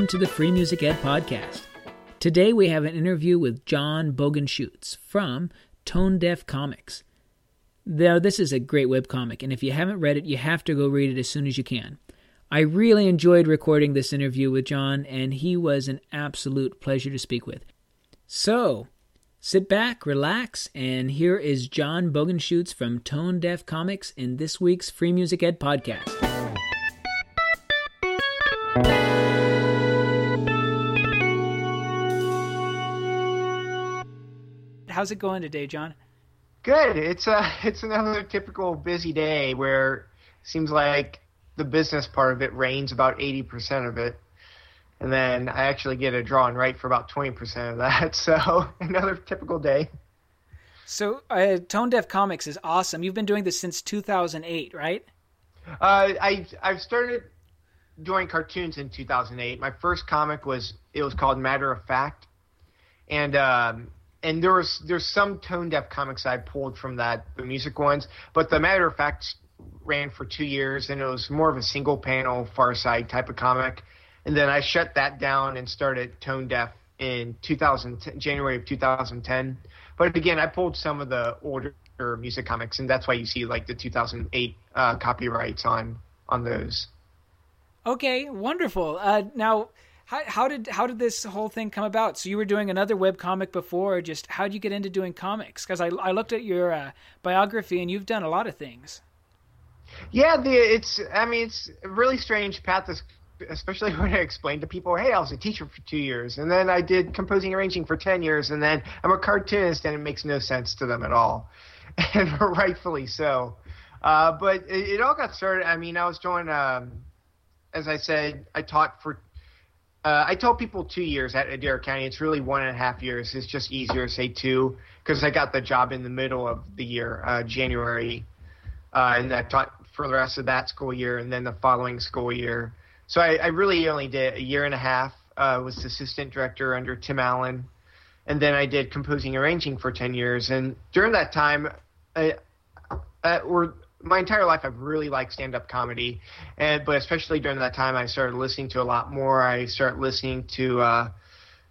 welcome to the Free Music Ed podcast. Today we have an interview with John Bogenschutz from Tone Deaf Comics. Now, this is a great webcomic, and if you haven't read it, you have to go read it as soon as you can. I really enjoyed recording this interview with John, and he was an absolute pleasure to speak with. So, sit back, relax, and here is John Bogenschutz from Tone Deaf Comics in this week's Free Music Ed podcast. How's it going today, John? Good. It's a it's another typical busy day where it seems like the business part of it rains about eighty percent of it, and then I actually get a draw and write for about twenty percent of that. So another typical day. So uh, Tone Deaf Comics is awesome. You've been doing this since two thousand eight, right? Uh, I I've started doing cartoons in two thousand eight. My first comic was it was called Matter of Fact, and um, and there was there's some tone deaf comics I pulled from that the music ones, but the matter of fact ran for two years and it was more of a single panel Far Side type of comic, and then I shut that down and started tone deaf in 2000 January of 2010. But again, I pulled some of the older music comics, and that's why you see like the 2008 uh, copyrights on on those. Okay, wonderful. Uh, now how, how did how did this whole thing come about? So you were doing another web comic before. Just how did you get into doing comics? Because I, I looked at your uh, biography and you've done a lot of things. Yeah, the it's I mean it's a really strange path, especially when I explained to people, hey, I was a teacher for two years, and then I did composing arranging for ten years, and then I'm a cartoonist, and it makes no sense to them at all, and rightfully so. Uh, but it, it, all got started. I mean, I was doing, um, as I said, I taught for uh, I tell people two years at Adair County. It's really one and a half years. It's just easier to say two because I got the job in the middle of the year, uh, January, uh, and I taught for the rest of that school year and then the following school year. So I, I really only did a year and a half. Uh, was assistant director under Tim Allen, and then I did composing arranging for ten years. And during that time, I, or my entire life I've really liked stand up comedy, and but especially during that time I started listening to a lot more. I started listening to uh,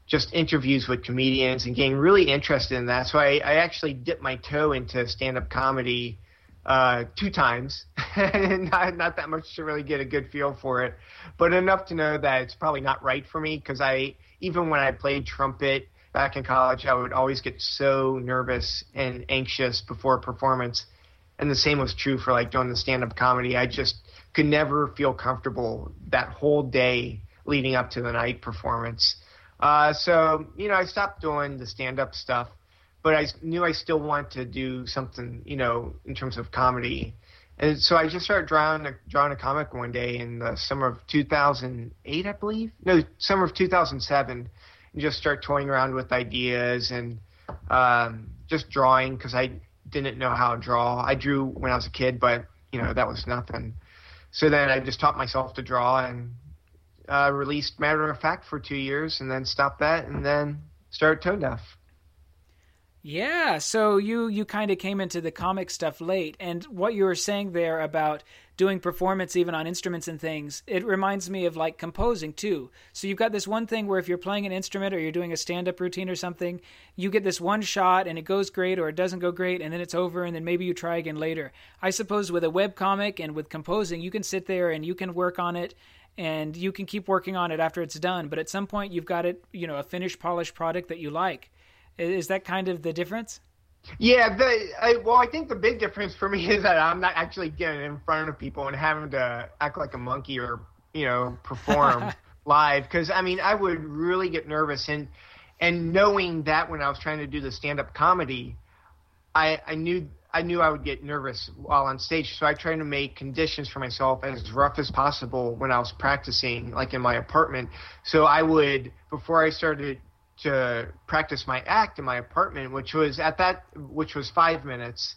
just interviews with comedians and getting really interested in that. So I, I actually dipped my toe into stand up comedy uh, two times, not not that much to really get a good feel for it, but enough to know that it's probably not right for me because I even when I played trumpet back in college, I would always get so nervous and anxious before a performance and the same was true for like doing the stand up comedy. I just could never feel comfortable that whole day leading up to the night performance. Uh, so you know, I stopped doing the stand up stuff, but I knew I still wanted to do something, you know, in terms of comedy. And so I just started drawing a, drawing a comic one day in the summer of 2008, I believe. No, summer of 2007, and just start toying around with ideas and um, just drawing because I didn't know how to draw. I drew when I was a kid, but you know that was nothing. So then I just taught myself to draw and uh, released Matter of Fact for two years, and then stopped that, and then started Tone Deaf. Yeah, so you you kind of came into the comic stuff late, and what you were saying there about doing performance even on instruments and things, it reminds me of like composing too. So you've got this one thing where if you're playing an instrument or you're doing a stand-up routine or something, you get this one shot and it goes great or it doesn't go great, and then it's over, and then maybe you try again later. I suppose with a web comic and with composing, you can sit there and you can work on it and you can keep working on it after it's done, but at some point you've got it, you know, a finished polished product that you like is that kind of the difference? Yeah, the I, well, I think the big difference for me is that I'm not actually getting in front of people and having to act like a monkey or you know perform live because I mean I would really get nervous and and knowing that when I was trying to do the stand up comedy, I I knew I knew I would get nervous while on stage, so I tried to make conditions for myself as rough as possible when I was practicing, like in my apartment. So I would before I started to practice my act in my apartment, which was at that, which was five minutes.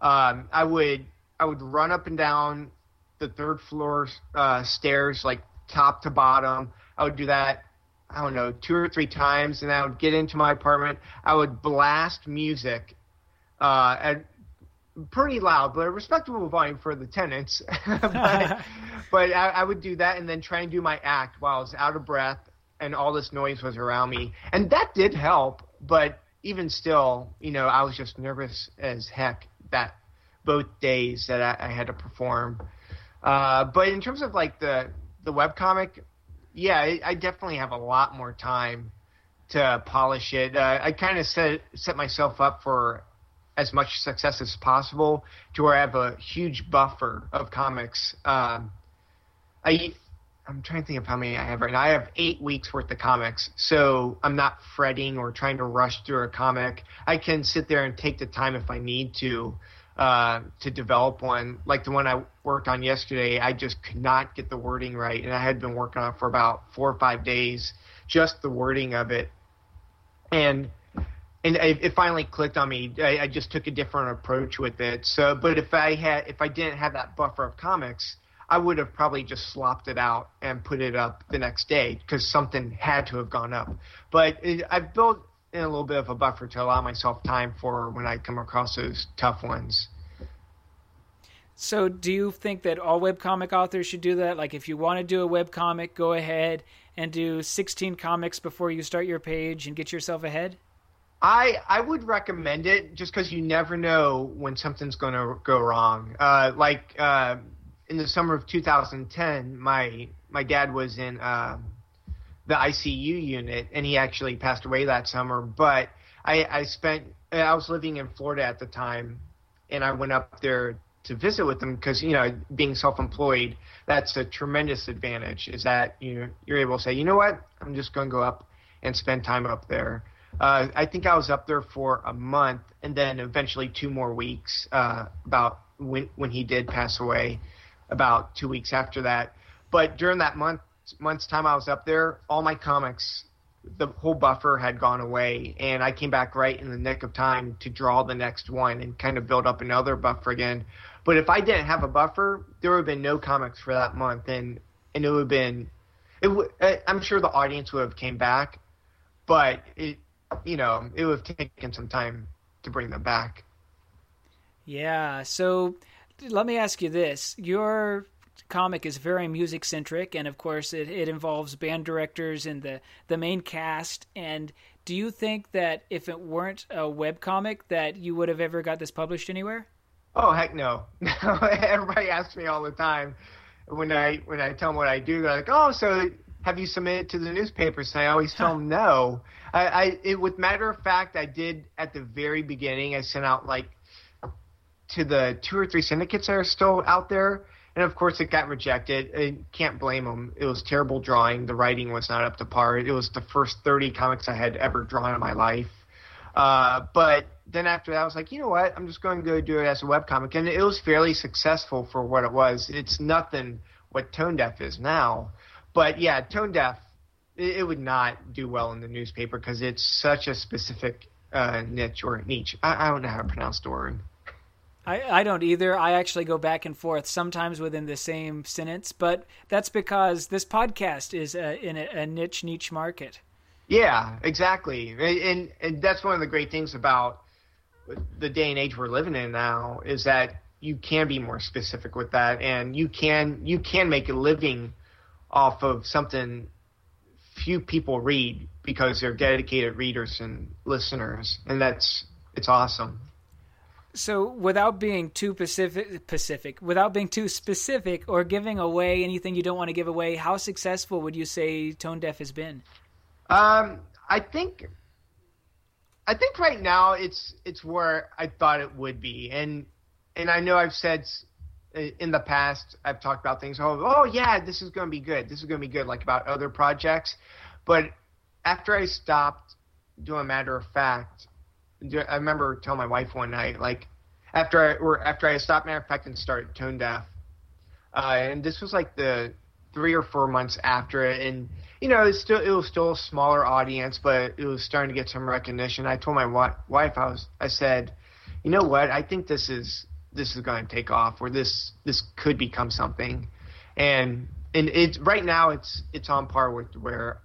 Um, I would I would run up and down the third floor uh, stairs, like top to bottom. I would do that. I don't know, two or three times, and I would get into my apartment. I would blast music uh, at pretty loud, but a respectable volume for the tenants. but, but I, I, would do that and then try and do my act while I was out of breath and all this noise was around me, and that did help. But even still, you know, I was just nervous as heck that both days that I, I had to perform. Uh, but in terms of like the the web comic, yeah, I, I definitely have a lot more time to polish it. Uh, I kind of set set myself up for as much success as possible to where I have a huge buffer of comics. Um, I I'm trying to think of how many I have right now. I have eight weeks worth of comics, so I'm not fretting or trying to rush through a comic. I can sit there and take the time if I need to uh, to develop one. Like the one I worked on yesterday, I just could not get the wording right, and I had been working on it for about four or five days, just the wording of it, and and it finally clicked on me. I, I just took a different approach with it. So, but if I had, if I didn't have that buffer of comics, I would have probably just slopped it out and put it up the next day because something had to have gone up. But it, I've built in a little bit of a buffer to allow myself time for when I come across those tough ones. So, do you think that all webcomic authors should do that? Like, if you want to do a webcomic, go ahead and do 16 comics before you start your page and get yourself ahead? I I would recommend it just because you never know when something's going to go wrong. Uh, like uh, in the summer of 2010, my my dad was in uh, the ICU unit, and he actually passed away that summer. But I, I spent I was living in Florida at the time, and I went up there to visit with him because you know being self-employed that's a tremendous advantage is that you you're able to say you know what I'm just going to go up and spend time up there uh, I think I was up there for a month, and then eventually two more weeks. Uh, about when when he did pass away, about two weeks after that. But during that month month's time I was up there, all my comics, the whole buffer had gone away, and I came back right in the nick of time to draw the next one and kind of build up another buffer again. But if I didn't have a buffer, there would have been no comics for that month, and and it would have been, it w- I'm sure the audience would have came back, but it you know, it would have taken some time to bring them back. Yeah. So let me ask you this. Your comic is very music centric, and of course, it, it involves band directors and the, the main cast. And do you think that if it weren't a web comic, that you would have ever got this published anywhere? Oh heck no! Everybody asks me all the time when I when I tell them what I do. They're like, "Oh, so have you submitted to the newspapers? And I always tell them no. I, I it, with matter of fact, I did at the very beginning. I sent out like to the two or three syndicates that are still out there, and of course it got rejected. I can't blame them. It was terrible drawing. The writing was not up to par. It was the first 30 comics I had ever drawn in my life. Uh, but then after that, I was like, you know what? I'm just going to go do it as a webcomic, and it was fairly successful for what it was. It's nothing what Tone Deaf is now. But yeah, tone deaf, it, it would not do well in the newspaper because it's such a specific uh, niche or niche. I, I don't know how to pronounce the word. I, I don't either. I actually go back and forth sometimes within the same sentence, but that's because this podcast is a, in a, a niche niche market. Yeah, exactly, and and that's one of the great things about the day and age we're living in now is that you can be more specific with that, and you can you can make a living off of something few people read because they're dedicated readers and listeners, and that's it's awesome. So, without being too specific, Pacific, without being too specific or giving away anything you don't want to give away, how successful would you say Tone Deaf has been? Um, I think, I think right now it's it's where I thought it would be, and and I know I've said in the past I've talked about things. Oh, oh yeah, this is going to be good. This is going to be good, like about other projects. But after I stopped doing matter of fact, I remember telling my wife one night, like after I or after I stopped matter of fact and started tone deaf, uh, and this was like the three or four months after it, and you know, it's still it was still a smaller audience, but it was starting to get some recognition. I told my wife, I was, I said, you know what, I think this is this is going to take off or this this could become something and and it's right now it's it's on par with where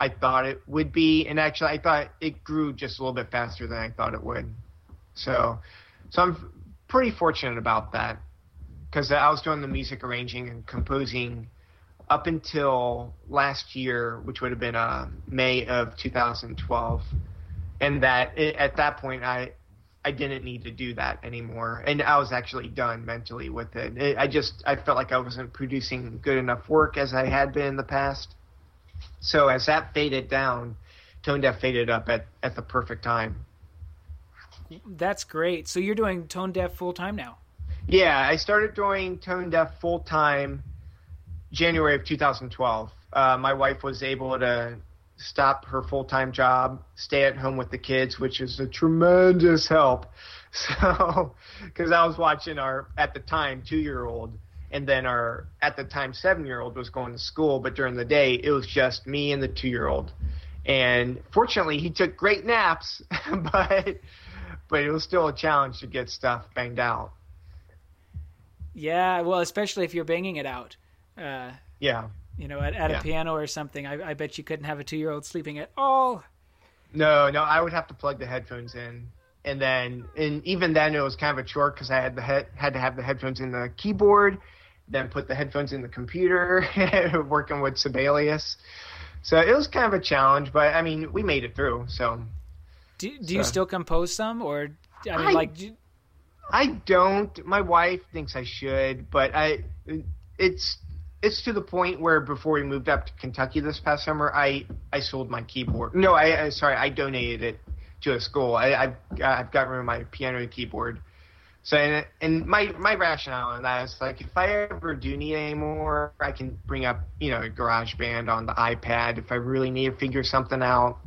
I thought it would be and actually I thought it grew just a little bit faster than I thought it would so so I'm pretty fortunate about that because I was doing the music arranging and composing up until last year, which would have been uh, May of 2012, and that it, at that point I I didn't need to do that anymore, and I was actually done mentally with it. it. I just I felt like I wasn't producing good enough work as I had been in the past. So as that faded down, Tone Deaf faded up at at the perfect time. That's great. So you're doing Tone Deaf full time now. Yeah, I started doing Tone Deaf full time January of 2012. Uh, my wife was able to stop her full time job, stay at home with the kids, which is a tremendous help. So, because I was watching our at the time two year old, and then our at the time seven year old was going to school, but during the day it was just me and the two year old. And fortunately, he took great naps, but but it was still a challenge to get stuff banged out. Yeah, well, especially if you're banging it out. Uh, yeah. You know, at, at yeah. a piano or something. I, I bet you couldn't have a two year old sleeping at all. No, no, I would have to plug the headphones in, and then, and even then, it was kind of a chore because I had the head, had to have the headphones in the keyboard, then put the headphones in the computer, working with Sibelius. So it was kind of a challenge, but I mean, we made it through. So, do do so. you still compose some, or I mean, I, like, do, I don't. My wife thinks I should, but I it's it's to the point where before we moved up to Kentucky this past summer, I I sold my keyboard. No, I, I sorry, I donated it to a school. I, I've I've gotten rid of my piano and keyboard. So and, my my rationale on that is like if I ever do need any more, I can bring up you know GarageBand on the iPad if I really need to figure something out.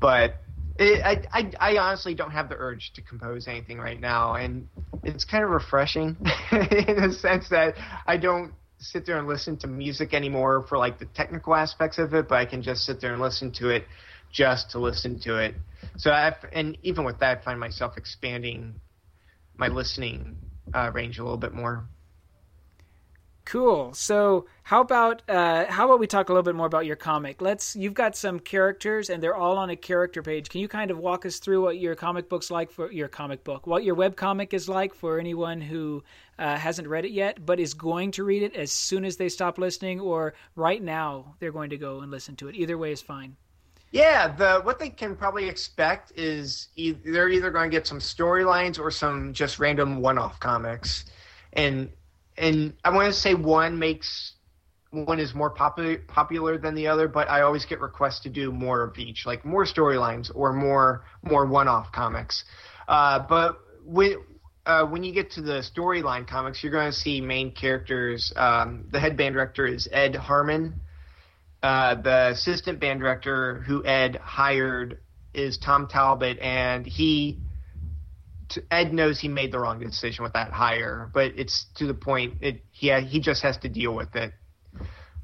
But it, I, I, I honestly don't have the urge to compose anything right now, and it's kind of refreshing in the sense that I don't sit there and listen to music anymore for like the technical aspects of it, but I can just sit there and listen to it just to listen to it. So I and even with that, I find myself expanding my listening uh, range a little bit more. Cool. So how about uh, how about we talk a little bit more about your comic? Let's. You've got some characters, and they're all on a character page. Can you kind of walk us through what your comic book's like for your comic book? What your web comic is like for anyone who uh, hasn't read it yet, but is going to read it as soon as they stop listening, or right now they're going to go and listen to it. Either way is fine. Yeah, the what they can probably expect is either, they're either going to get some storylines or some just random one-off comics, and and I want to say one makes one is more popular popular than the other, but I always get requests to do more of each, like more storylines or more more one-off comics. Uh, but when uh, when you get to the storyline comics, you're going to see main characters. Um, the head band director is Ed Harmon. Uh, the assistant band director who Ed hired is Tom Talbot, and he Ed knows he made the wrong decision with that hire, but it's to the point it he he just has to deal with it.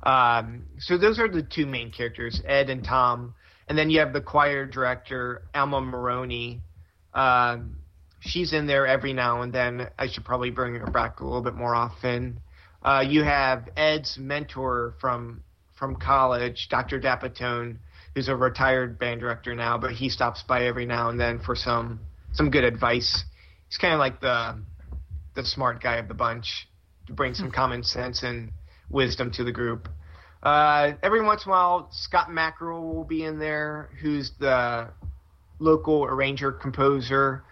Um, so those are the two main characters, Ed and Tom, and then you have the choir director Alma Maroney. Um, she's in there every now and then. I should probably bring her back a little bit more often. Uh, you have Ed's mentor from from college, Dr. Dapatone, who's a retired band director now, but he stops by every now and then for some some good advice. He's kind of like the the smart guy of the bunch to bring some hmm. common sense and wisdom to the group. Uh, every once in a while, Scott Mackerel will be in there, who's the local arranger composer.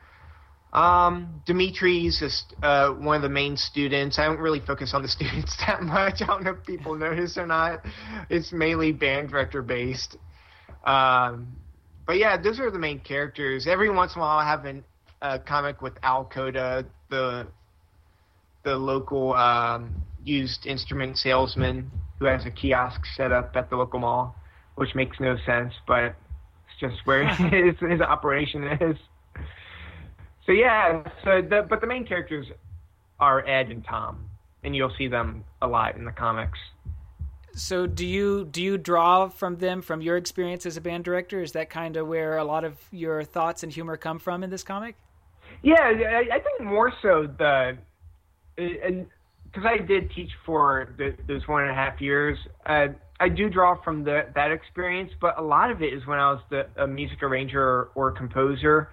Um, Dimitri's is uh, one of the main students. I don't really focus on the students that much. I don't know if people notice or not. It's mainly band director based. Um, but yeah, those are the main characters. Every once in a while, I have an, a comic with Al Coda, the the local um, used instrument salesman who has a kiosk set up at the local mall, which makes no sense, but it's just where his, his operation is. So yeah, so the, but the main characters are Ed and Tom, and you'll see them a lot in the comics. So do you do you draw from them from your experience as a band director? Is that kind of where a lot of your thoughts and humor come from in this comic? Yeah, I, I think more so the and because I did teach for the, those one and a half years. Uh, I do draw from the, that experience, but a lot of it is when I was the, a music arranger or, or composer,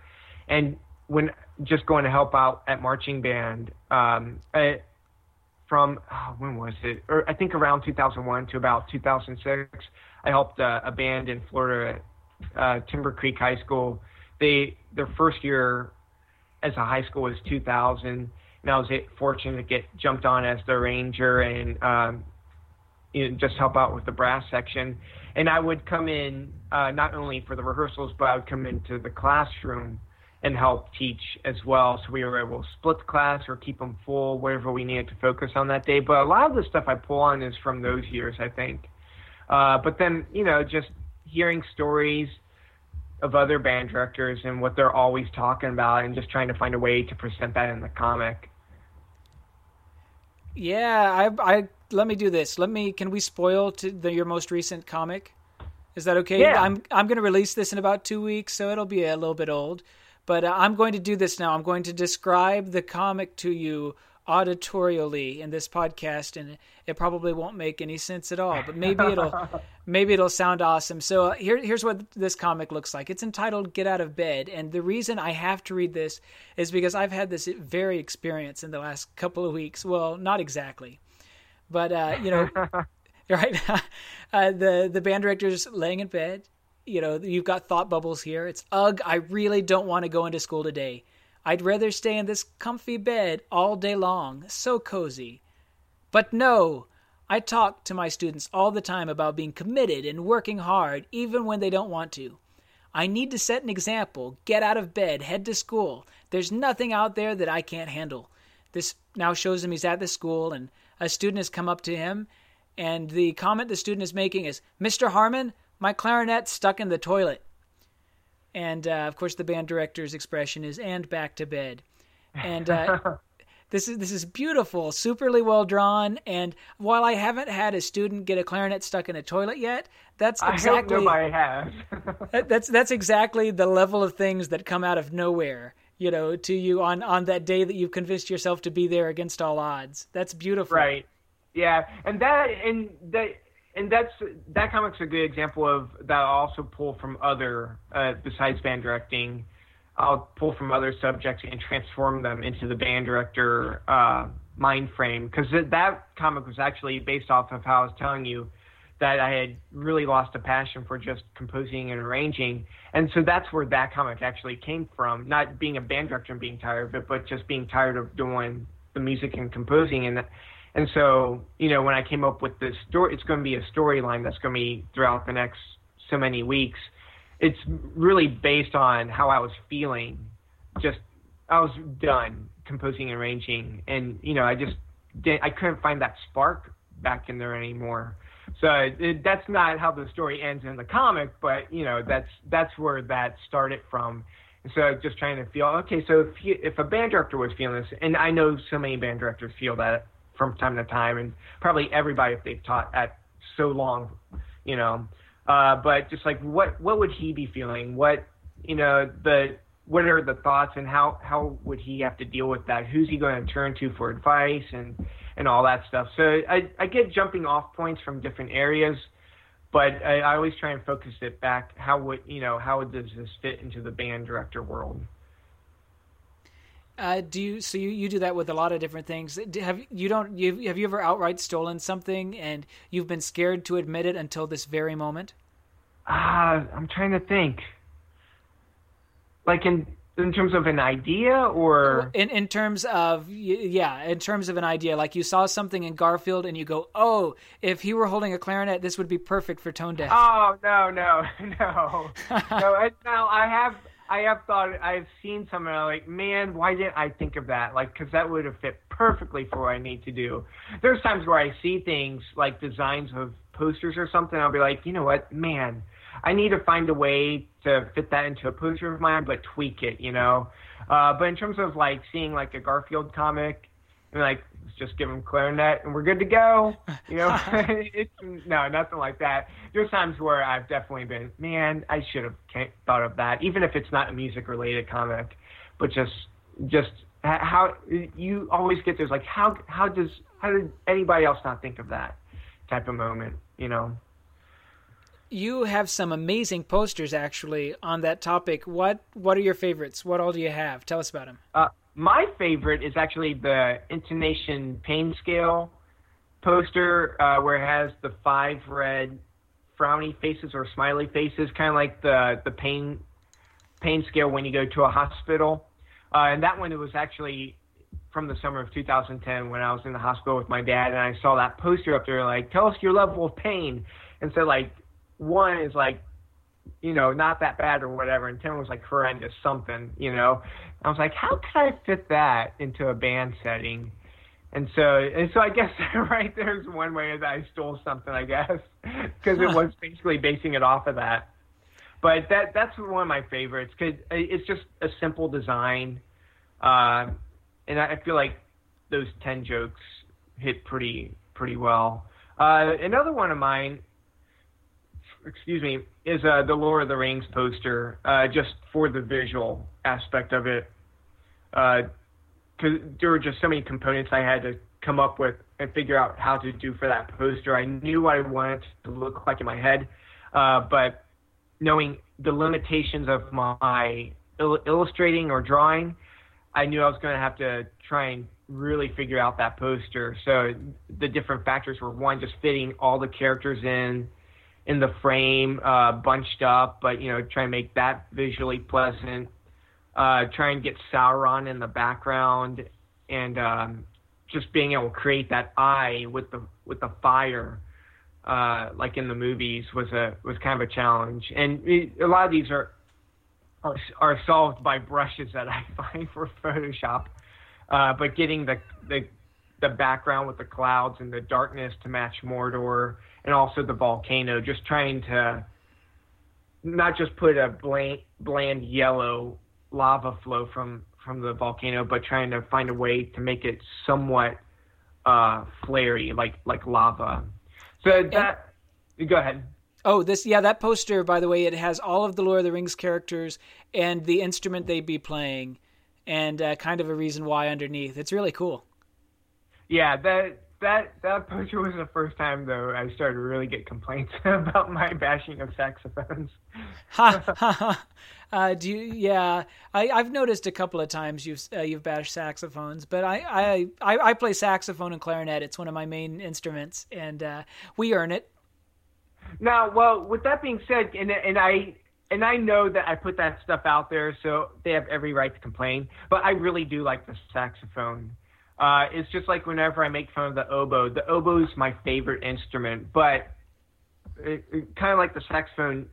and when just going to help out at marching band um, I, from oh, when was it? Or I think around 2001 to about 2006. I helped a band in Florida, uh, Timber Creek High School. They their first year as a high school was 2000, and I was fortunate to get jumped on as the ranger and um, you know, just help out with the brass section. And I would come in uh, not only for the rehearsals, but I would come into the classroom and help teach as well. So we were able to split the class or keep them full, whatever we needed to focus on that day. But a lot of the stuff I pull on is from those years, I think. Uh, but then, you know, just hearing stories of other band directors and what they're always talking about and just trying to find a way to present that in the comic. Yeah, I, I let me do this. Let me. Can we spoil to the, your most recent comic? Is that okay? Yeah. I'm I'm going to release this in about two weeks, so it'll be a little bit old. But uh, I'm going to do this now. I'm going to describe the comic to you auditorially in this podcast, and it probably won't make any sense at all. But maybe it'll maybe it'll sound awesome. So uh, here, here's what this comic looks like. It's entitled "Get Out of Bed," and the reason I have to read this is because I've had this very experience in the last couple of weeks. Well, not exactly, but uh, you know, right? uh, the the band director's laying in bed you know, you've got thought bubbles here. It's ugh, I really don't want to go into school today. I'd rather stay in this comfy bed all day long, so cozy. But no, I talk to my students all the time about being committed and working hard, even when they don't want to. I need to set an example, get out of bed, head to school. There's nothing out there that I can't handle. This now shows him he's at the school, and a student has come up to him, and the comment the student is making is, Mr. Harmon, my clarinet's stuck in the toilet. And uh, of course, the band director's expression is "and back to bed." And uh, this is this is beautiful, superly well drawn. And while I haven't had a student get a clarinet stuck in a toilet yet, that's exactly I nobody has. that's that's exactly the level of things that come out of nowhere. You know, to you on on that day that you've convinced yourself to be there against all odds. That's beautiful. Right. Yeah, and that and that and that's that comic's a good example of that. I'll also pull from other uh, besides band directing. I'll pull from other subjects and transform them into the band director uh, mind frame because that comic was actually based off of how I was telling you that I had really lost a passion for just composing and arranging, and so that's where that comic actually came from. Not being a band director and being tired of it, but just being tired of doing the music and composing and and so, you know, when I came up with this story, it's going to be a storyline that's going to be throughout the next so many weeks. It's really based on how I was feeling. Just, I was done composing and arranging, and you know, I just did. I couldn't find that spark back in there anymore. So it, that's not how the story ends in the comic, but you know, that's that's where that started from. And so just trying to feel okay. So if if a band director was feeling this, and I know so many band directors feel that from time to time, and probably everybody if they've taught at so long, you know. Uh, but just like what what would he be feeling? What you know the what are the thoughts and how how would he have to deal with that? Who's he going to turn to for advice and and all that stuff? So I I get jumping off points from different areas, but I, I always try and focus it back. How would you know how does this fit into the band director world? Uh, do you so you, you do that with a lot of different things? Have you don't you have you ever outright stolen something and you've been scared to admit it until this very moment? Ah, uh, I'm trying to think. Like in in terms of an idea or in in terms of yeah in terms of an idea like you saw something in garfield and you go oh if he were holding a clarinet this would be perfect for tone deaf oh no no no no now i have I have thought I've seen some and I'm like, man, why didn't I think of that? Like, because that would have fit perfectly for what I need to do. There's times where I see things like designs of posters or something. I'll be like, you know what, man, I need to find a way to fit that into a poster of mine, but tweak it, you know. Uh, but in terms of like seeing like a Garfield comic, and like just give him clarinet and we're good to go. You know, it's no nothing like that. There's times where I've definitely been, man, I should have thought of that, even if it's not a music related comic, but just just how you always get those like how how does how did anybody else not think of that type of moment, you know? you have some amazing posters actually on that topic. What what are your favorites? What all do you have? Tell us about them. Uh, my favorite is actually the intonation pain scale poster, uh, where it has the five red frowny faces or smiley faces, kind of like the the pain pain scale when you go to a hospital. Uh, and that one was actually from the summer of 2010 when I was in the hospital with my dad, and I saw that poster up there, like, tell us your level of pain. And so, like, one is like, you know, not that bad or whatever, and 10 was like horrendous something, you know. I was like, how could I fit that into a band setting? And so, and so I guess right there's one way that I stole something, I guess, because it was basically basing it off of that. But that that's one of my favorites because it's just a simple design. Uh, and I, feel like those ten jokes hit pretty pretty well. Uh, another one of mine, excuse me, is uh, the Lord of the Rings poster, uh, just for the visual aspect of it. Because uh, there were just so many components I had to come up with and figure out how to do for that poster. I knew what I wanted to look like in my head, uh, but knowing the limitations of my il- illustrating or drawing, I knew I was going to have to try and really figure out that poster. So the different factors were one, just fitting all the characters in in the frame, uh, bunched up, but you know, try and make that visually pleasant. Uh, try and get Sauron in the background, and um, just being able to create that eye with the with the fire, uh, like in the movies, was a was kind of a challenge. And it, a lot of these are are, are solved by brushes that I find for Photoshop. Uh, but getting the, the the background with the clouds and the darkness to match Mordor, and also the volcano, just trying to not just put a bland, bland yellow lava flow from from the volcano, but trying to find a way to make it somewhat uh, flary, like like lava. So that go ahead. Oh, this yeah, that poster by the way, it has all of the Lord of the Rings characters and the instrument they'd be playing, and uh, kind of a reason why underneath. It's really cool. Yeah, that that that poster was the first time though I started to really get complaints about my bashing of saxophones. ha ha ha. Uh, do you? Yeah, I, have noticed a couple of times you've uh, you've bashed saxophones, but I, I, I I play saxophone and clarinet. It's one of my main instruments, and uh, we earn it. Now, well, with that being said, and and I and I know that I put that stuff out there, so they have every right to complain. But I really do like the saxophone. Uh, it's just like whenever I make fun of the oboe. The oboe is my favorite instrument, but it, it, kind of like the saxophone,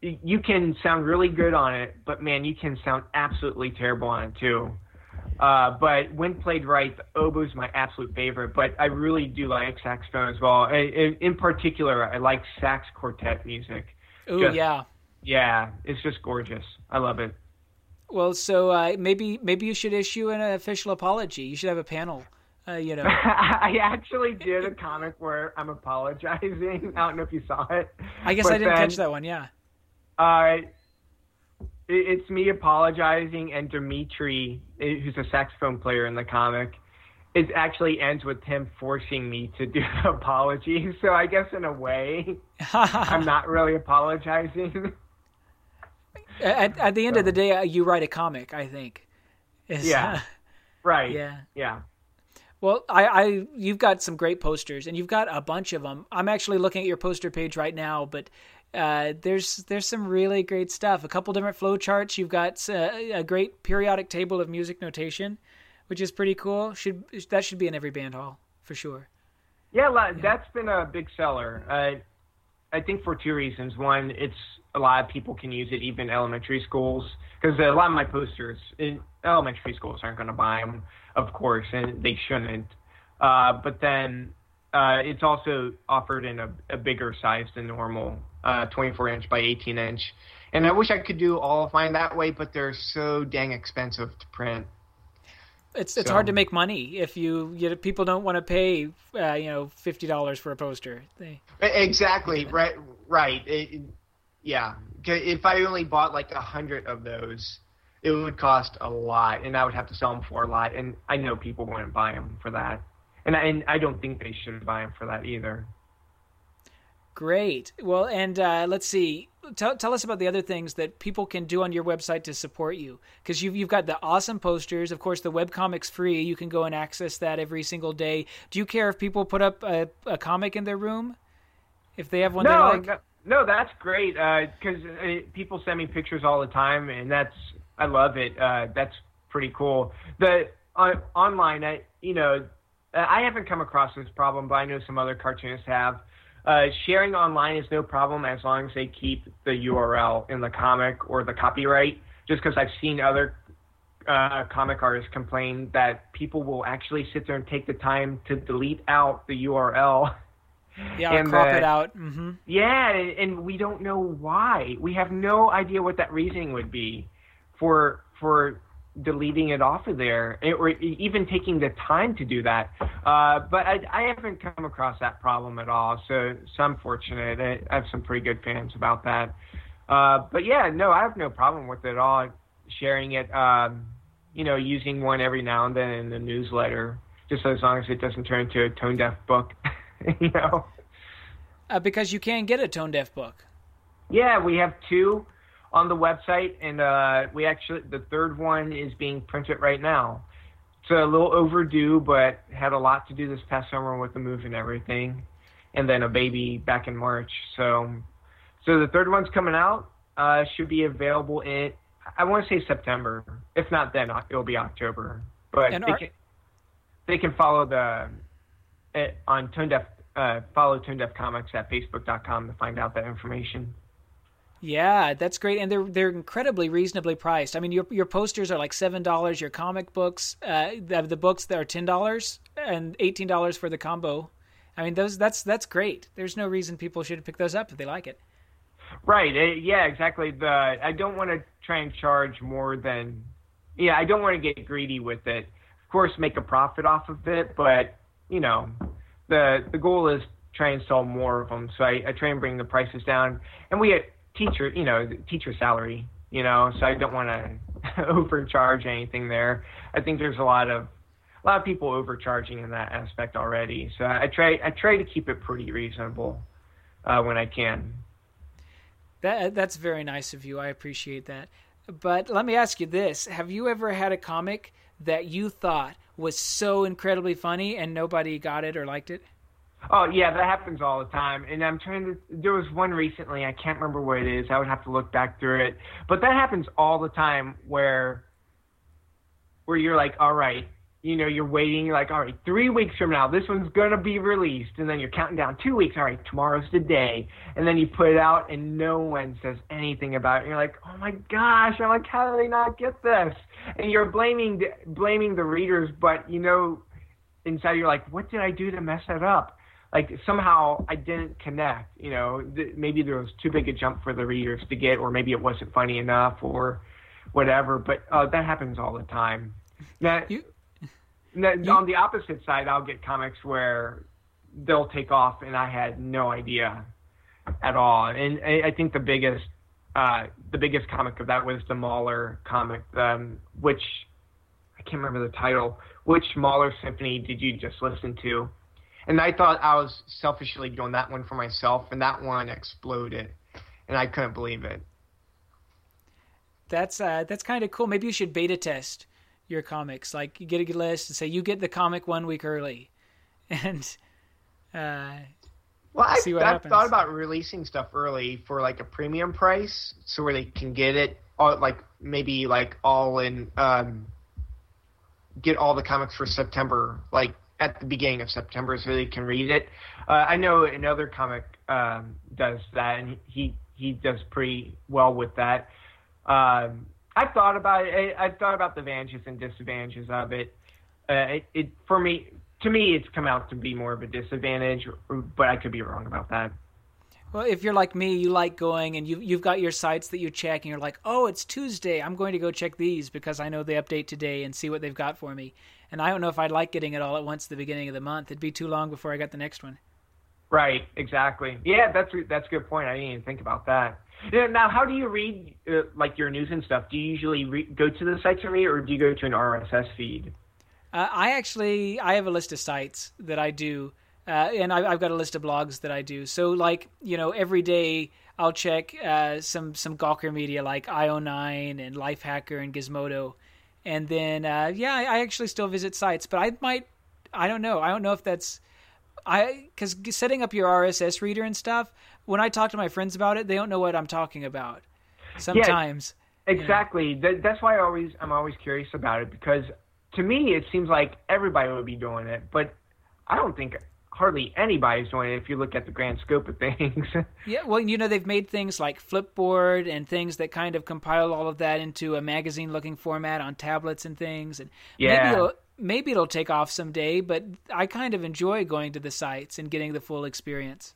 you can sound really good on it, but man, you can sound absolutely terrible on it too. Uh, but when played right, the oboe is my absolute favorite. But I really do like saxophone as well. In, in particular, I like sax quartet music. Oh yeah, yeah, it's just gorgeous. I love it. Well, so uh, maybe maybe you should issue an official apology. You should have a panel. Uh, you know, I actually did a comic where I'm apologizing. I don't know if you saw it. I guess I didn't then, catch that one. Yeah. Uh, it's me apologizing, and Dimitri, who's a saxophone player in the comic, it actually ends with him forcing me to do the apology. So I guess in a way, I'm not really apologizing. At, at the end so. of the day, uh, you write a comic. I think. It's, yeah. Right. Yeah. Yeah. Well, I, I, you've got some great posters, and you've got a bunch of them. I'm actually looking at your poster page right now, but uh, there's there's some really great stuff. A couple different flow charts. You've got uh, a great periodic table of music notation, which is pretty cool. Should that should be in every band hall for sure. Yeah, yeah. that's been a big seller. Uh, I think for two reasons. One, it's a lot of people can use it, even elementary schools, because a lot of my posters in elementary schools aren't going to buy them, of course, and they shouldn't. Uh, but then uh, it's also offered in a, a bigger size than normal uh, 24 inch by 18 inch. And I wish I could do all of mine that way, but they're so dang expensive to print. It's it's so. hard to make money if you, you know, people don't want to pay uh, you know fifty dollars for a poster. They... Exactly right right it, yeah. If I only bought like a hundred of those, it would cost a lot, and I would have to sell them for a lot. And I know people wouldn't buy them for that, and I, and I don't think they should buy them for that either. Great. Well, and uh, let's see. Tell, tell us about the other things that people can do on your website to support you. Because you've, you've got the awesome posters. Of course, the webcomic's free. You can go and access that every single day. Do you care if people put up a, a comic in their room? If they have one no, they like? No, no, that's great. Because uh, uh, people send me pictures all the time, and that's I love it. Uh, that's pretty cool. The uh, online, I, you know, I haven't come across this problem, but I know some other cartoonists have. Uh, sharing online is no problem as long as they keep the URL in the comic or the copyright. Just because I've seen other uh, comic artists complain that people will actually sit there and take the time to delete out the URL. Yeah, and crop it out. Mm-hmm. Yeah, and we don't know why. We have no idea what that reasoning would be for for deleting it off of there, or even taking the time to do that. Uh, but I, I haven't come across that problem at all, so, so I'm fortunate. I, I have some pretty good fans about that. Uh, but yeah, no, I have no problem with it at all. Sharing it, um, you know, using one every now and then in the newsletter, just as long as it doesn't turn into a tone deaf book, you know. Uh, because you can get a tone deaf book. Yeah, we have two on the website, and uh, we actually the third one is being printed right now. It's a little overdue, but had a lot to do this past summer with the move and everything, and then a baby back in March. So, so the third one's coming out. Uh, should be available in I want to say September. If not, then it'll be October. But they, can, they can follow the it, on Tone Deaf. Uh, follow Tone Deaf Comics at Facebook.com to find out that information. Yeah, that's great, and they're they're incredibly reasonably priced. I mean, your your posters are like seven dollars. Your comic books, uh, the, the books that are ten dollars and eighteen dollars for the combo. I mean, those that's that's great. There's no reason people should pick those up if they like it. Right. Uh, yeah. Exactly. The I don't want to try and charge more than. Yeah, I don't want to get greedy with it. Of course, make a profit off of it, but you know, the the goal is try and sell more of them. So I, I try and bring the prices down, and we had teacher, you know, teacher salary, you know, so I don't want to overcharge anything there. I think there's a lot of a lot of people overcharging in that aspect already. So I try I try to keep it pretty reasonable uh, when I can. That that's very nice of you. I appreciate that. But let me ask you this: Have you ever had a comic that you thought was so incredibly funny and nobody got it or liked it? Oh yeah, that happens all the time. And I'm trying to. There was one recently. I can't remember what it is. I would have to look back through it. But that happens all the time, where where you're like, all right, you know, you're waiting. Like, all right, three weeks from now, this one's gonna be released, and then you're counting down two weeks. All right, tomorrow's the day, and then you put it out, and no one says anything about it. And you're like, oh my gosh, I'm like, how did they not get this? And you're blaming blaming the readers, but you know, inside you're like, what did I do to mess it up? like somehow I didn't connect. You know, th- maybe there was too big a jump for the readers to get, or maybe it wasn't funny enough, or whatever. But uh, that happens all the time. Now, you, you, on the opposite side, I'll get comics where they'll take off, and I had no idea at all. And I, I think the biggest uh, the biggest comic of that was the Mahler comic, um, which I can't remember the title. Which Mahler symphony did you just listen to? and I thought I was selfishly doing that one for myself, and that one exploded, and I couldn't believe it. That's uh, that's kind of cool. Maybe you should beta test your comics. Like you get a list and say you get the comic one week early, and uh, well, I've, I've thought about releasing stuff early for like a premium price, so where they can get it all, like maybe like all in, um, get all the comics for September, like at the beginning of September so they can read it. Uh, I know another comic um, does that, and he he does pretty well with that. Um, I've thought about it. I've thought about the advantages and disadvantages of it. Uh, it, it for me, to me, it's come out to be more of a disadvantage, but I could be wrong about that. Well, if you're like me, you like going and you you've got your sites that you check, and you're like, oh, it's Tuesday. I'm going to go check these because I know they update today and see what they've got for me and I don't know if I'd like getting it all at once at the beginning of the month. It'd be too long before I got the next one. Right, exactly. Yeah, that's that's a good point. I didn't even think about that. Now, how do you read uh, like your news and stuff? Do you usually re- go to the sites and read, or do you go to an RSS feed? Uh, I actually I have a list of sites that I do. Uh, and I, I've got a list of blogs that I do. So like you know every day I'll check uh, some some Gawker media like IO9 and Lifehacker and Gizmodo, and then uh, yeah, I actually still visit sites, but I might I don't know I don't know if that's I because setting up your RSS reader and stuff. When I talk to my friends about it, they don't know what I'm talking about. Sometimes. Yeah, exactly. You know. that's why I always I'm always curious about it because to me it seems like everybody would be doing it, but I don't think hardly anybody's doing it if you look at the grand scope of things. yeah, well, you know, they've made things like Flipboard and things that kind of compile all of that into a magazine looking format on tablets and things. And yeah. maybe maybe it'll take off someday, but I kind of enjoy going to the sites and getting the full experience.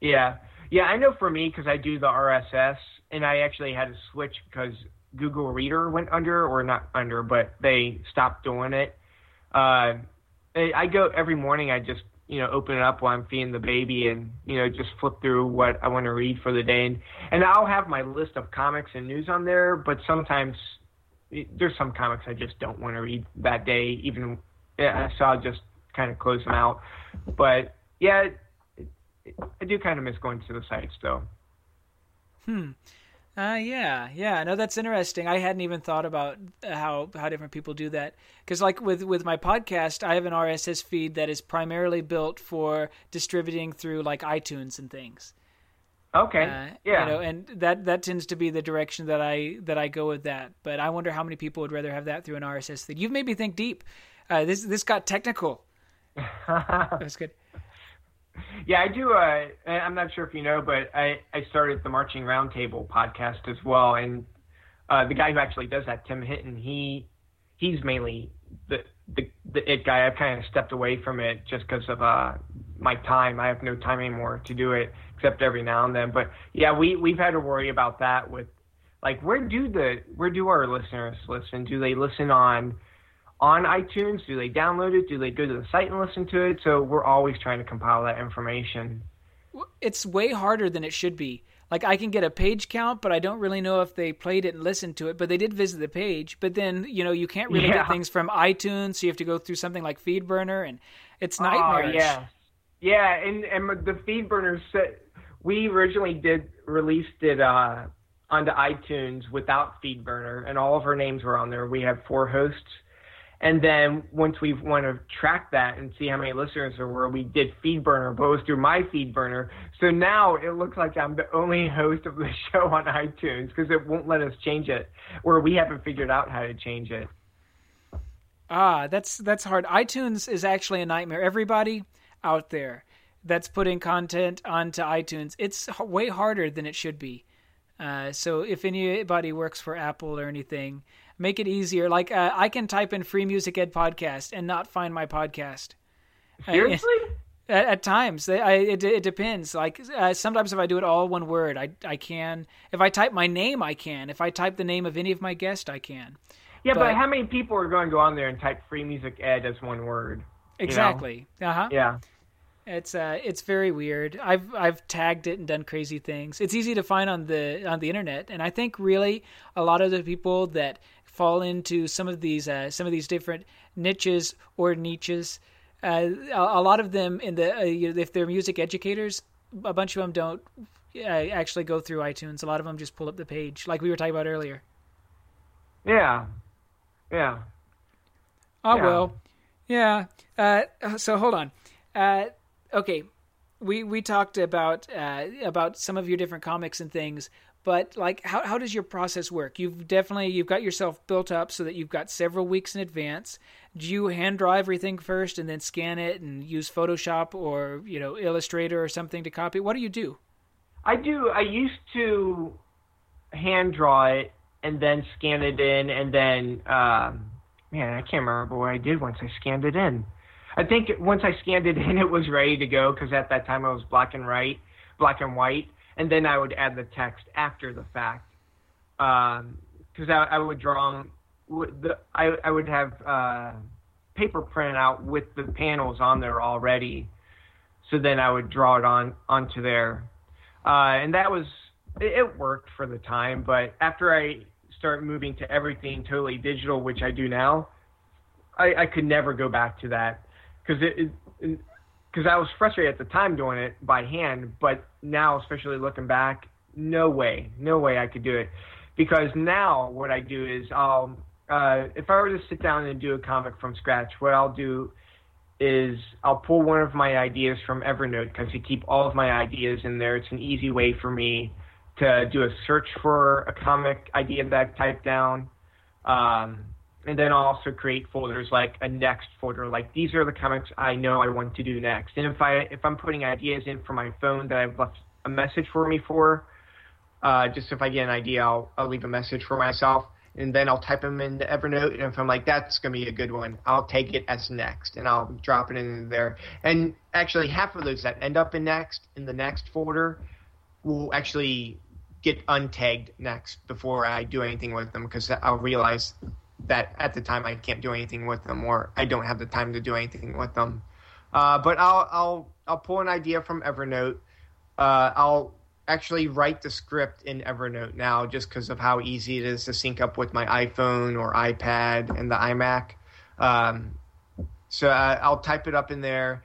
Yeah. Yeah, I know for me, because I do the RSS, and I actually had to switch because Google Reader went under, or not under, but they stopped doing it. Uh, I go every morning. I just you know, open it up while I'm feeding the baby and, you know, just flip through what I want to read for the day. And, and I'll have my list of comics and news on there, but sometimes there's some comics I just don't want to read that day, even, yeah, so I'll just kind of close them out. But yeah, I do kind of miss going to the sites though. Hmm. Uh, yeah, yeah. No, that's interesting. I hadn't even thought about how how different people do that. Because like with with my podcast, I have an RSS feed that is primarily built for distributing through like iTunes and things. Okay. Uh, yeah. You know, and that that tends to be the direction that I that I go with that. But I wonder how many people would rather have that through an RSS feed. You've made me think deep. Uh, this this got technical. That's good yeah, I do. Uh, I'm not sure if you know, but I, I started the Marching Roundtable podcast as well, and uh, the guy who actually does that, Tim Hinton, he he's mainly the the, the it guy. I've kind of stepped away from it just because of uh, my time. I have no time anymore to do it except every now and then. But yeah, we we've had to worry about that with like where do the where do our listeners listen? Do they listen on on iTunes? Do they download it? Do they go to the site and listen to it? So we're always trying to compile that information. It's way harder than it should be. Like I can get a page count, but I don't really know if they played it and listened to it. But they did visit the page. But then you know you can't really yeah. get things from iTunes, so you have to go through something like FeedBurner, and it's nightmare. Oh yeah, yeah, and and the FeedBurner set. We originally did released it uh, onto iTunes without FeedBurner, and all of our names were on there. We have four hosts and then once we want to track that and see how many listeners there were, we did FeedBurner, but it was through my FeedBurner. So now it looks like I'm the only host of the show on iTunes because it won't let us change it, or we haven't figured out how to change it. Ah, that's that's hard. iTunes is actually a nightmare. Everybody out there that's putting content onto iTunes, it's way harder than it should be. Uh, so if anybody works for Apple or anything, make it easier. Like uh, I can type in free music ed podcast and not find my podcast. Seriously? at, at, times, I, it, it depends. Like uh, sometimes if I do it all one word, I I can. If I type my name, I can. If I type the name of any of my guests, I can. Yeah, but, but how many people are going to go on there and type free music ed as one word? Exactly. Uh huh. Yeah. It's uh, it's very weird. I've I've tagged it and done crazy things. It's easy to find on the on the internet, and I think really a lot of the people that fall into some of these uh, some of these different niches or niches. Uh, a, a, lot of them in the uh, if they're music educators, a bunch of them don't uh, actually go through iTunes. A lot of them just pull up the page, like we were talking about earlier. Yeah, yeah. Oh yeah. well, yeah. Uh, so hold on. Uh, okay, we we talked about about some of your different comics and things but like how, how does your process work? You've definitely you've got yourself built up so that you've got several weeks in advance. Do you hand draw everything first and then scan it and use photoshop or you know illustrator or something to copy? What do you do? I do i used to hand draw it and then scan it in and then um, man i can't remember what i did once i scanned it in. I think once i scanned it in it was ready to go because at that time i was black and white black and white and then I would add the text after the fact. Because um, I, I, would draw the I, I would have uh, paper printed out with the panels on there already. So then I would draw it on onto there, uh, and that was it, it worked for the time. But after I start moving to everything totally digital, which I do now, I, I could never go back to that because it, it, because I was frustrated at the time doing it by hand, but now, especially looking back, no way, no way I could do it. Because now what I do is I'll, uh, if I were to sit down and do a comic from scratch, what I'll do is I'll pull one of my ideas from Evernote because I keep all of my ideas in there. It's an easy way for me to do a search for a comic idea that I've typed down. Um, and then I'll also create folders like a next folder, like these are the comics I know I want to do next. And if I if I'm putting ideas in for my phone that I've left a message for me for, uh, just if I get an idea, I'll I'll leave a message for myself, and then I'll type them into Evernote. And if I'm like that's gonna be a good one, I'll take it as next, and I'll drop it in there. And actually, half of those that end up in next in the next folder will actually get untagged next before I do anything with them because I'll realize that at the time I can't do anything with them or I don't have the time to do anything with them. Uh, but I'll I'll I'll pull an idea from Evernote. Uh, I'll actually write the script in Evernote now just because of how easy it is to sync up with my iPhone or iPad and the iMac. Um, so I, uh, I'll type it up in there.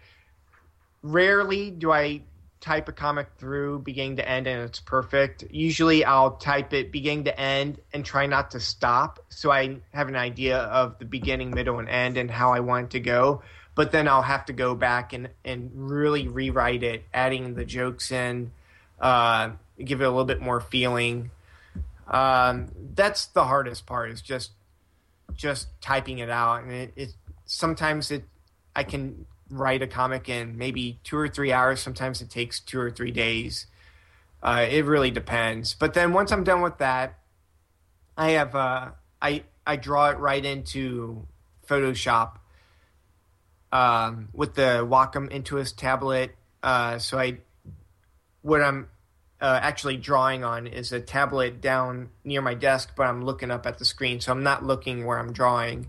Rarely do I type a comic through beginning to end and it's perfect. Usually I'll type it beginning to end and try not to stop so I have an idea of the beginning, middle, and end and how I want it to go. But then I'll have to go back and, and really rewrite it, adding the jokes in, uh, give it a little bit more feeling. Um, that's the hardest part is just just typing it out and it, it sometimes it I can write a comic in maybe two or three hours. Sometimes it takes two or three days. Uh, it really depends. But then once I'm done with that, I have uh, I I draw it right into Photoshop um, with the Wacom Intuos tablet. Uh, so I what I'm uh, actually drawing on is a tablet down near my desk, but I'm looking up at the screen, so I'm not looking where I'm drawing.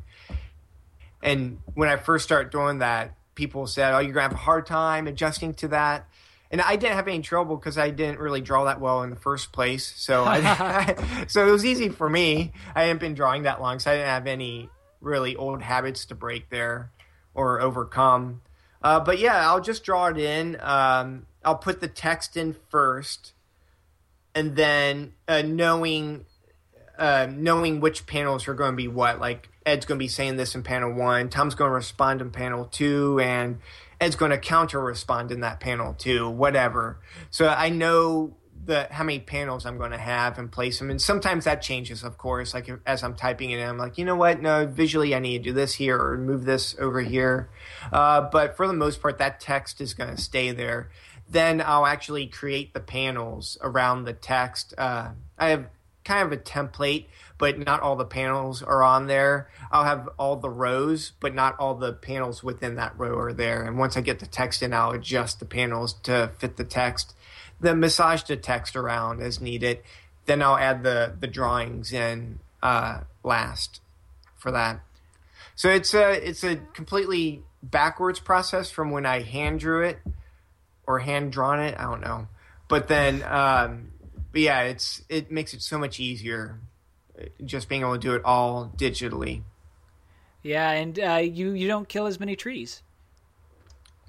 And when I first start doing that, people said, "Oh, you're gonna have a hard time adjusting to that." And I didn't have any trouble because I didn't really draw that well in the first place. So, I, so it was easy for me. I hadn't been drawing that long, so I didn't have any really old habits to break there or overcome. Uh, but yeah, I'll just draw it in. Um, I'll put the text in first, and then uh, knowing uh, knowing which panels are going to be what. Like Ed's going to be saying this in panel one, Tom's going to respond in panel two, and Ed's going to counter respond in that panel two, whatever. So I know the how many panels I'm going to have and place them. And sometimes that changes, of course. Like as I'm typing it in, I'm like, you know what? No, visually I need to do this here or move this over here. Uh, but for the most part, that text is going to stay there. Then I'll actually create the panels around the text. Uh, I have kind of a template, but not all the panels are on there. I'll have all the rows, but not all the panels within that row are there. And once I get the text in, I'll adjust the panels to fit the text, then massage the text around as needed. Then I'll add the the drawings in uh, last for that. So it's a it's a completely backwards process from when I hand drew it or hand drawn it. I don't know, but then um, but yeah, it's it makes it so much easier uh, just being able to do it all digitally. Yeah, and uh, you you don't kill as many trees.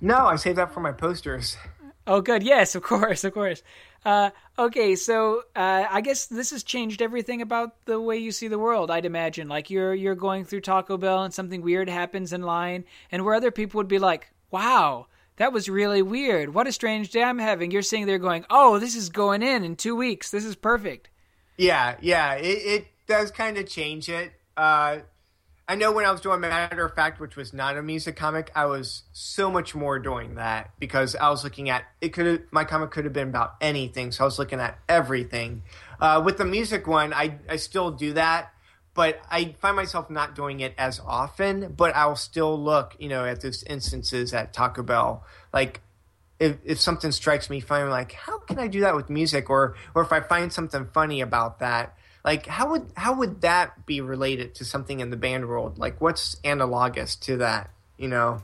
No, I save that for my posters. Oh, good. Yes, of course, of course. Uh, okay, so uh, I guess this has changed everything about the way you see the world. I'd imagine, like you're you're going through Taco Bell and something weird happens in line, and where other people would be like, "Wow, that was really weird. What a strange day I'm having. You're sitting there going, oh, this is going in in two weeks. This is perfect. Yeah, yeah. It, it does kind of change it. Uh, I know when I was doing Matter of Fact, which was not a music comic, I was so much more doing that because I was looking at it. Could my comic could have been about anything, so I was looking at everything. Uh, with the music one, I I still do that, but I find myself not doing it as often. But I'll still look, you know, at those instances at Taco Bell. Like, if if something strikes me funny, I'm like, how can I do that with music? Or or if I find something funny about that, like how would how would that be related to something in the band world? Like, what's analogous to that? You know.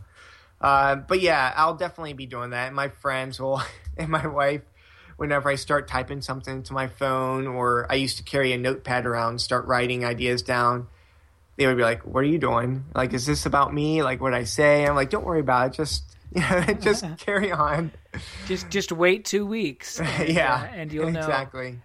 Uh, but yeah, I'll definitely be doing that. My friends will, and my wife whenever I start typing something to my phone, or I used to carry a notepad around, start writing ideas down. They would be like, "What are you doing? Like, is this about me? Like, what I say?" I'm like, "Don't worry about it. Just you know, just carry on. Just just wait two weeks. And, yeah, uh, and you'll know exactly.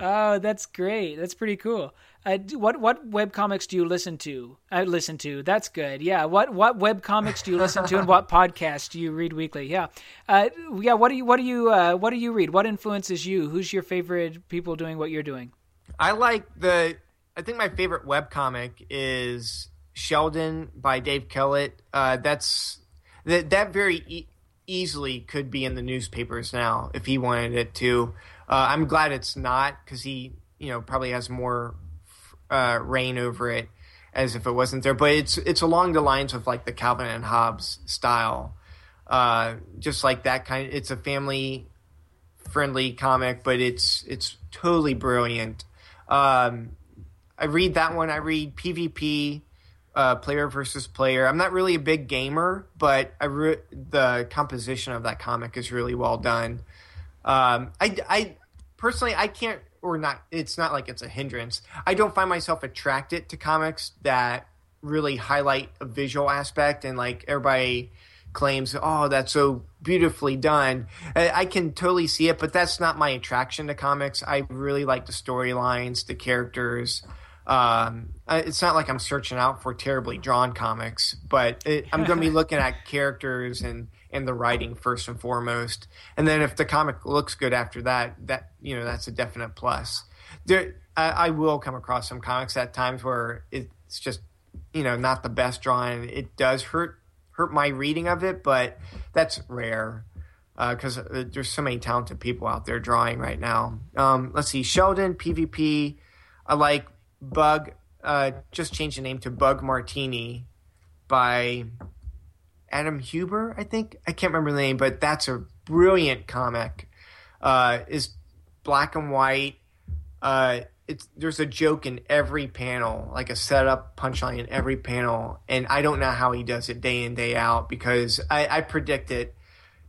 Oh, that's great. That's pretty cool. Uh, what what web comics do you listen to? I uh, listen to. That's good. Yeah. What what web comics do you listen to, and what podcasts do you read weekly? Yeah. Uh, yeah. What do you what do you uh, what do you read? What influences you? Who's your favorite people doing what you're doing? I like the. I think my favorite web comic is Sheldon by Dave Kellett. Uh, that's that that very e- easily could be in the newspapers now if he wanted it to. Uh, I'm glad it's not because he, you know, probably has more uh, reign over it as if it wasn't there. But it's it's along the lines of like the Calvin and Hobbes style, uh, just like that kind. Of, it's a family friendly comic, but it's it's totally brilliant. Um, I read that one. I read PvP. Uh, player versus player. I'm not really a big gamer, but I re- the composition of that comic is really well done. Um, I, I personally, I can't, or not, it's not like it's a hindrance. I don't find myself attracted to comics that really highlight a visual aspect and like everybody claims, oh, that's so beautifully done. I, I can totally see it, but that's not my attraction to comics. I really like the storylines, the characters. Um, it's not like I'm searching out for terribly drawn comics, but it, I'm going to be looking at characters and and the writing first and foremost. And then if the comic looks good after that, that you know that's a definite plus. There, I, I will come across some comics at times where it's just you know not the best drawing. It does hurt hurt my reading of it, but that's rare because uh, there's so many talented people out there drawing right now. Um, let's see, Sheldon PvP. I like Bug. Uh, just changed the name to Bug Martini by Adam Huber, I think. I can't remember the name, but that's a brilliant comic. Uh, is black and white. Uh, it's there's a joke in every panel, like a setup punchline in every panel, and I don't know how he does it day in day out because I, I predict it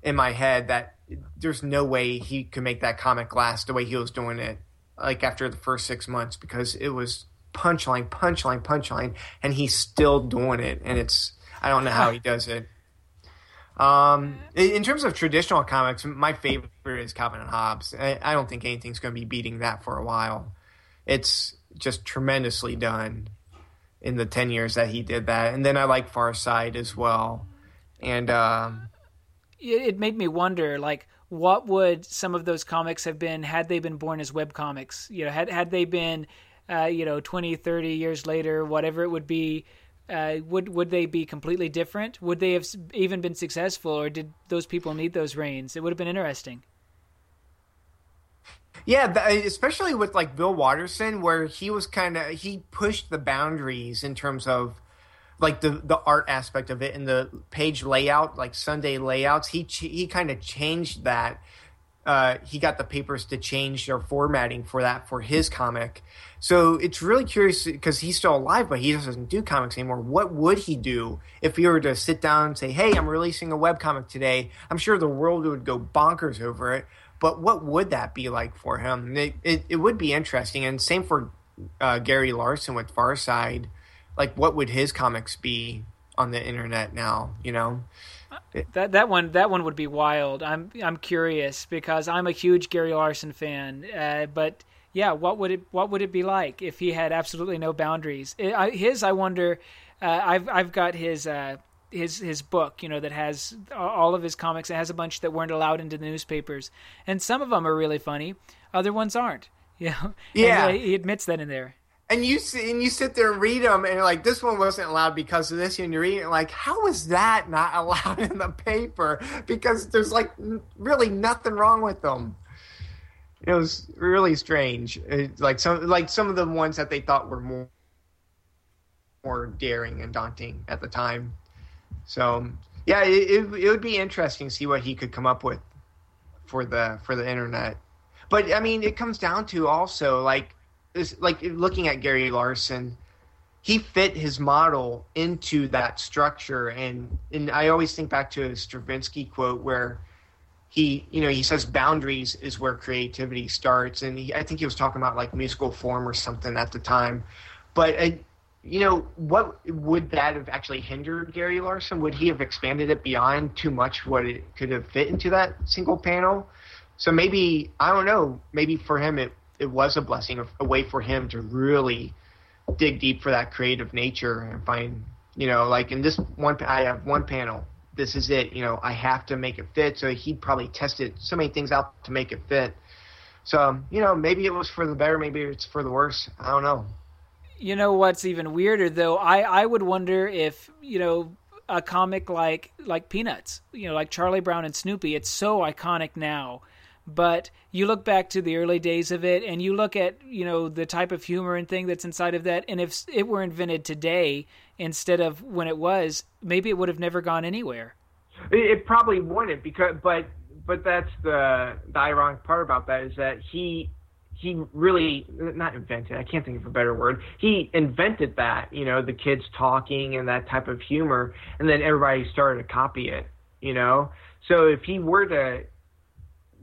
in my head that there's no way he could make that comic last the way he was doing it, like after the first six months because it was punchline, punchline, punchline, and he's still doing it, and it's I don't know how he does it. Um, in terms of traditional comics, my favorite is Calvin and Hobbes. I, I don't think anything's going to be beating that for a while. It's just tremendously done in the 10 years that he did that. And then I like Far Side as well. And um, it made me wonder, like, what would some of those comics have been had they been born as web comics? You know, had had they been, uh, you know, 20, 30 years later, whatever it would be, uh, would would they be completely different? Would they have even been successful, or did those people need those reins? It would have been interesting. Yeah, especially with like Bill Watterson, where he was kind of he pushed the boundaries in terms of like the the art aspect of it and the page layout, like Sunday layouts. He he kind of changed that. Uh, he got the papers to change their formatting for that for his comic, so it's really curious because he's still alive, but he just doesn't do comics anymore. What would he do if he were to sit down and say, "Hey, I'm releasing a web comic today"? I'm sure the world would go bonkers over it. But what would that be like for him? It it, it would be interesting, and same for uh, Gary Larson with Far Side. Like, what would his comics be on the internet now? You know. That that one that one would be wild. I'm I'm curious because I'm a huge Gary Larson fan, uh, but yeah, what would it what would it be like if he had absolutely no boundaries? It, I, his, I wonder. Uh, I've I've got his uh, his his book, you know, that has all of his comics. It has a bunch that weren't allowed into the newspapers, and some of them are really funny. Other ones aren't. You know, yeah, and, uh, he admits that in there. And you see, and you sit there and read them, and you're like, this one wasn't allowed because of this, and you're reading like, how is that not allowed in the paper? Because there's like really nothing wrong with them it was really strange. It, like some like some of the ones that they thought were more more daring and daunting at the time. So yeah, it, it, it would be interesting to see what he could come up with for the for the internet. But I mean, it comes down to also like this, like looking at Gary Larson, he fit his model into that structure, and and I always think back to a Stravinsky quote where he you know he says boundaries is where creativity starts and he, i think he was talking about like musical form or something at the time but uh, you know, what would that have actually hindered Gary Larson? Would he have expanded it beyond too much what it could have fit into that single panel? So maybe I don't know. Maybe for him it it was a blessing, a way for him to really dig deep for that creative nature and find, you know, like in this one, I have one panel. This is it. You know, I have to make it fit. So he'd probably tested so many things out to make it fit. So um, you know, maybe it was for the better, maybe it's for the worse. I don't know. You know what's even weirder though? I I would wonder if you know a comic like like Peanuts, you know, like Charlie Brown and Snoopy. It's so iconic now but you look back to the early days of it and you look at you know the type of humor and thing that's inside of that and if it were invented today instead of when it was maybe it would have never gone anywhere it probably wouldn't because but but that's the the ironic part about that is that he he really not invented i can't think of a better word he invented that you know the kids talking and that type of humor and then everybody started to copy it you know so if he were to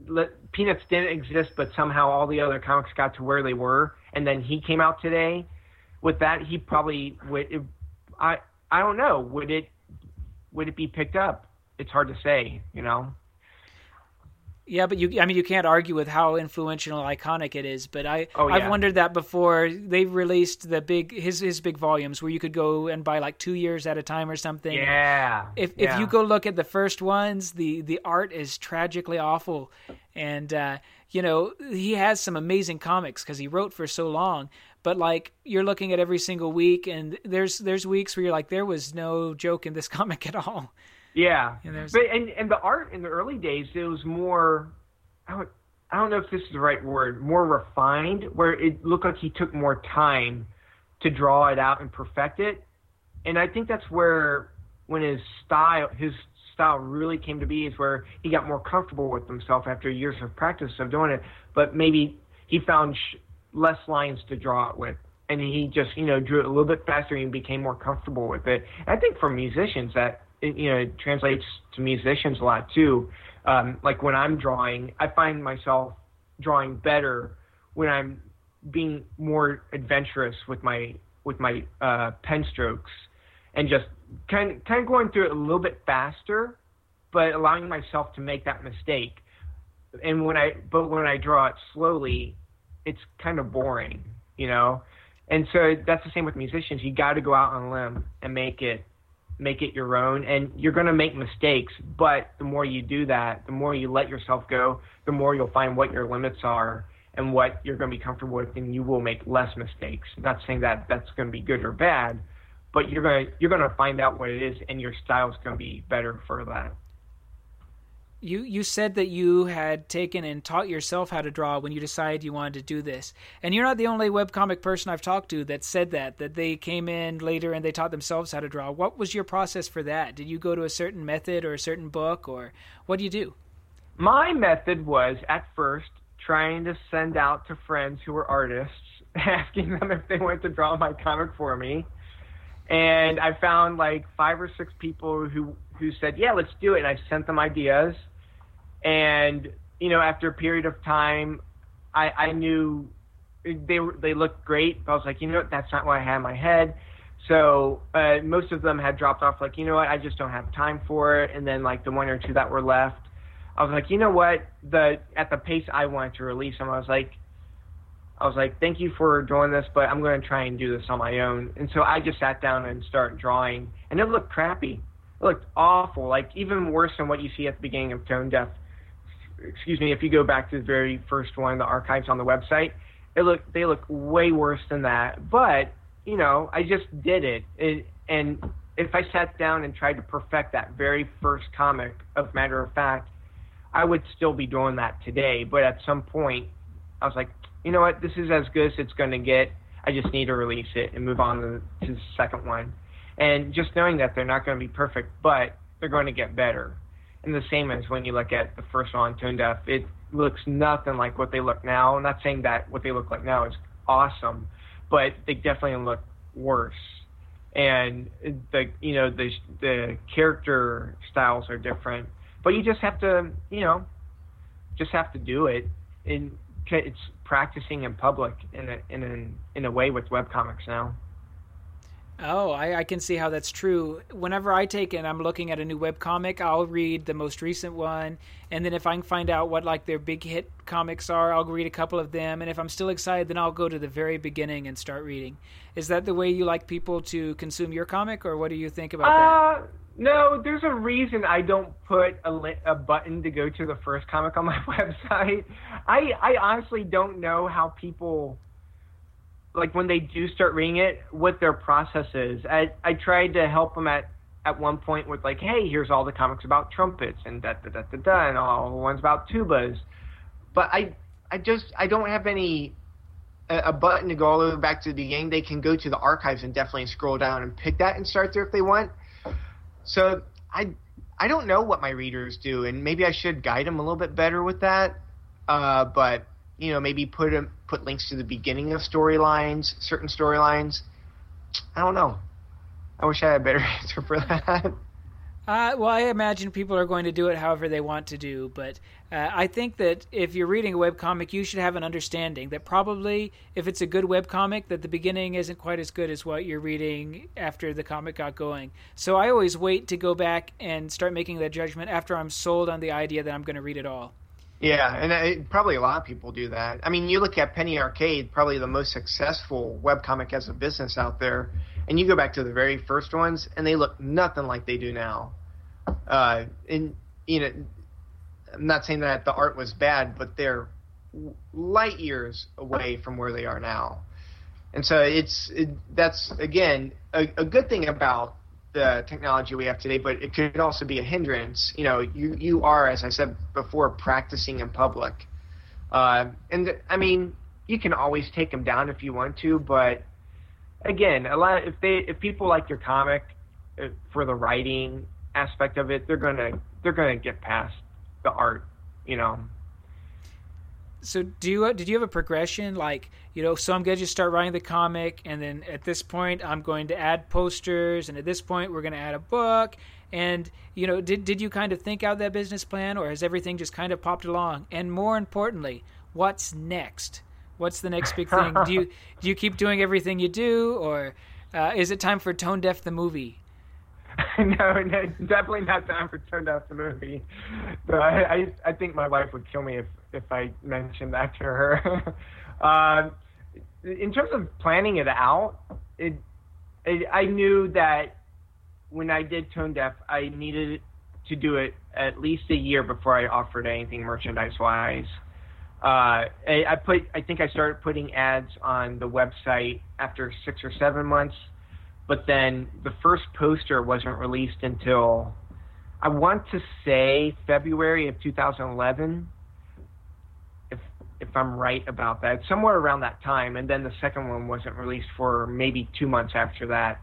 let, Peanuts didn't exist, but somehow all the other comics got to where they were, and then he came out today. With that, he probably would. I I don't know. Would it would it be picked up? It's hard to say. You know. Yeah, but you I mean you can't argue with how influential iconic it is, but I oh, yeah. I've wondered that before. They've released the big his his big volumes where you could go and buy like 2 years at a time or something. Yeah. If yeah. if you go look at the first ones, the the art is tragically awful and uh you know, he has some amazing comics cuz he wrote for so long, but like you're looking at every single week and there's there's weeks where you're like there was no joke in this comic at all. Yeah, but and and the art in the early days it was more, I don't, I don't know if this is the right word, more refined, where it looked like he took more time to draw it out and perfect it, and I think that's where when his style his style really came to be is where he got more comfortable with himself after years of practice of doing it, but maybe he found sh- less lines to draw it with and he just you know drew it a little bit faster and became more comfortable with it. I think for musicians that it, you know it translates to musicians a lot too. Um, like when I'm drawing, I find myself drawing better when I'm being more adventurous with my with my uh, pen strokes and just kind of, kind of going through it a little bit faster, but allowing myself to make that mistake. And when I but when I draw it slowly, it's kind of boring, you know. And so that's the same with musicians. You got to go out on a limb and make it make it your own and you're going to make mistakes but the more you do that the more you let yourself go the more you'll find what your limits are and what you're going to be comfortable with and you will make less mistakes not saying that that's going to be good or bad but you're going to you're going to find out what it is and your style is going to be better for that you you said that you had taken and taught yourself how to draw when you decided you wanted to do this. And you're not the only webcomic person i've talked to that said that that they came in later and they taught themselves how to draw. What was your process for that? Did you go to a certain method or a certain book or what do you do? My method was at first trying to send out to friends who were artists asking them if they wanted to draw my comic for me. And i found like five or six people who who said, "Yeah, let's do it." And I sent them ideas, and you know, after a period of time, I, I knew they were they looked great. But I was like, you know what, that's not what I had in my head. So uh, most of them had dropped off. Like, you know what, I just don't have time for it. And then like the one or two that were left, I was like, you know what, the at the pace I wanted to release them, I was like, I was like, thank you for doing this, but I'm going to try and do this on my own. And so I just sat down and started drawing, and it looked crappy. Looked awful, like even worse than what you see at the beginning of Tone Deaf. Excuse me, if you go back to the very first one, the archives on the website, it look they look way worse than that. But you know, I just did it, it and if I sat down and tried to perfect that very first comic, of matter of fact, I would still be doing that today. But at some point, I was like, you know what, this is as good as it's going to get. I just need to release it and move on to, to the second one and just knowing that they're not going to be perfect, but they're going to get better. And the same as when you look at the first one, Tone Deaf, it looks nothing like what they look now. I'm not saying that what they look like now is awesome, but they definitely look worse. And the you know the the character styles are different, but you just have to you know just have to do it. And it's practicing in public in a in a in a way with webcomics now. Oh, I, I, can see how that's true. Whenever I take and I'm looking at a new web comic, I'll read the most recent one, and then if I can find out what like their big hit comics are, I'll read a couple of them, and if I'm still excited, then I'll go to the very beginning and start reading. Is that the way you like people to consume your comic, or what do you think about uh, that? No, there's a reason I don't put a, li- a button to go to the first comic on my website. I I honestly don't know how people like when they do start reading it, what their process is. I I tried to help them at at one point with like, hey, here's all the comics about trumpets and da da da da da, and all the ones about tubas. But I I just I don't have any a, a button to go all the way back to the beginning. They can go to the archives and definitely scroll down and pick that and start there if they want. So I I don't know what my readers do, and maybe I should guide them a little bit better with that. Uh, but you know, maybe put them, put links to the beginning of storylines, certain storylines. I don't know. I wish I had a better answer for that. Uh, well, I imagine people are going to do it however they want to do, but uh, I think that if you're reading a web comic, you should have an understanding that probably, if it's a good web comic, that the beginning isn't quite as good as what you're reading after the comic got going. So I always wait to go back and start making that judgment after I'm sold on the idea that I'm going to read it all. Yeah, and probably a lot of people do that. I mean, you look at Penny Arcade, probably the most successful webcomic as a business out there, and you go back to the very first ones, and they look nothing like they do now. Uh, and you know, I'm not saying that the art was bad, but they're light years away from where they are now. And so it's it, that's again a, a good thing about the technology we have today, but it could also be a hindrance. You know, you you are, as I said before, practicing in public, uh, and I mean, you can always take them down if you want to, but again, a lot if they if people like your comic uh, for the writing aspect of it, they're gonna they're gonna get past the art, you know so do you did you have a progression? Like you know so i'm going to just start writing the comic and then at this point i'm going to add posters and at this point we're going to add a book. And you know did did you kind of think out that business plan or has everything just kind of popped along? And more importantly what's next? What's the next big thing? Do you do you keep doing everything you do or uh, is it time for tone deaf the movie? No, no, definitely not time for Tone Deaf the movie. But I, I, I think my wife would kill me if if I mentioned that to her. uh, in terms of planning it out, it, it, I knew that when I did Tone Deaf, I needed to do it at least a year before I offered anything merchandise wise. Uh, I, I put, I think I started putting ads on the website after six or seven months, but then the first poster wasn't released until I want to say February of 2011 if I'm right about that, somewhere around that time. And then the second one wasn't released for maybe two months after that.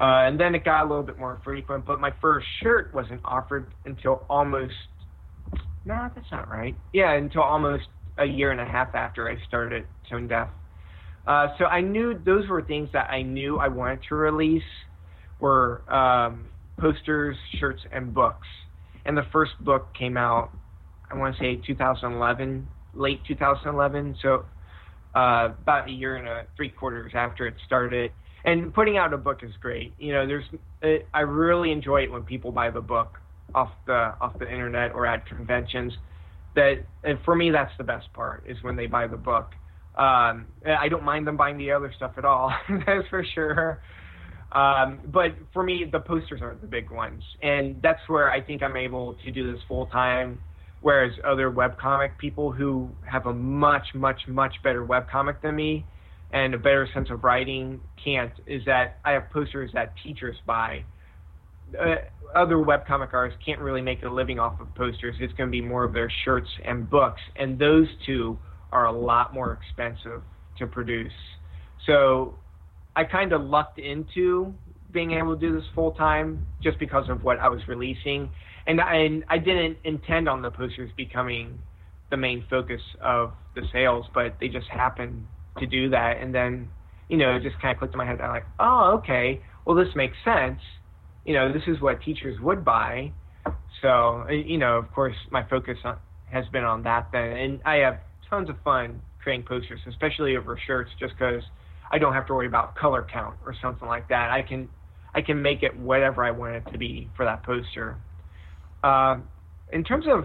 Uh, and then it got a little bit more frequent, but my first shirt wasn't offered until almost. No, that's not right. Yeah, until almost a year and a half after I started Tone Deaf. Uh, so I knew those were things that I knew I wanted to release were um, posters, shirts, and books. And the first book came out, I want to say 2011, late 2011, so uh, about a year and a three quarters after it started. And putting out a book is great. You know, there's it, I really enjoy it when people buy the book off the off the internet or at conventions. That for me, that's the best part is when they buy the book. Um, I don't mind them buying the other stuff at all. that's for sure. Um, but for me, the posters are the big ones, and that's where I think I'm able to do this full time whereas other webcomic people who have a much, much, much better webcomic than me and a better sense of writing can't, is that I have posters that teachers buy. Uh, other webcomic artists can't really make a living off of posters. It's going to be more of their shirts and books, and those two are a lot more expensive to produce. So I kind of lucked into being able to do this full time just because of what I was releasing and I, I didn't intend on the posters becoming the main focus of the sales, but they just happened to do that, and then you know it just kind of clicked in my head. I'm like, oh, okay, well this makes sense. You know, this is what teachers would buy. So uh, you know, of course, my focus on, has been on that then, and I have tons of fun creating posters, especially over shirts, just because I don't have to worry about color count or something like that. I can I can make it whatever I want it to be for that poster. Uh, in terms of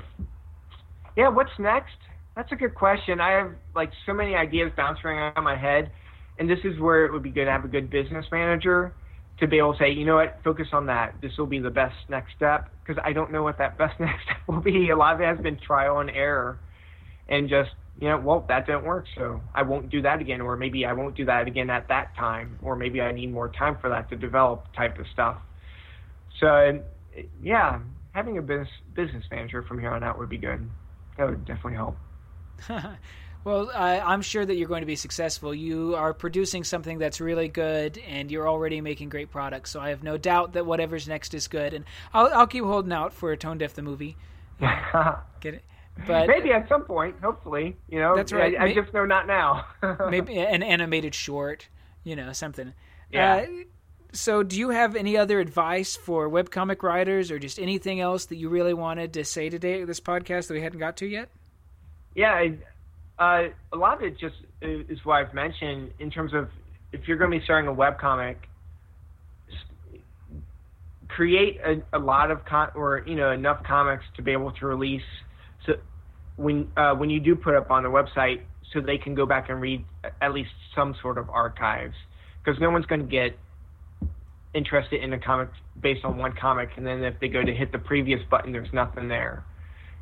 yeah, what's next? That's a good question. I have like so many ideas bouncing around my head, and this is where it would be good to have a good business manager to be able to say, you know what, focus on that. This will be the best next step because I don't know what that best next step will be. A lot of it has been trial and error, and just you know, well, that didn't work, so I won't do that again, or maybe I won't do that again at that time, or maybe I need more time for that to develop, type of stuff. So, yeah, having a business business manager from here on out would be good. That would definitely help. well, I'm sure that you're going to be successful. You are producing something that's really good, and you're already making great products. So I have no doubt that whatever's next is good. And I'll, I'll keep holding out for Tone Deaf the movie. Get it? But maybe at some point, hopefully, you know. That's right. I, I just know not now. maybe an animated short, you know, something. Yeah. Uh, so, do you have any other advice for webcomic writers, or just anything else that you really wanted to say today at this podcast that we hadn't got to yet? Yeah, uh, a lot of it just is what I've mentioned in terms of if you're going to be starting a web comic, create a, a lot of con or you know enough comics to be able to release. So when uh, when you do put up on the website, so they can go back and read at least some sort of archives, because no one's going to get interested in a comic based on one comic, and then if they go to hit the previous button, there's nothing there,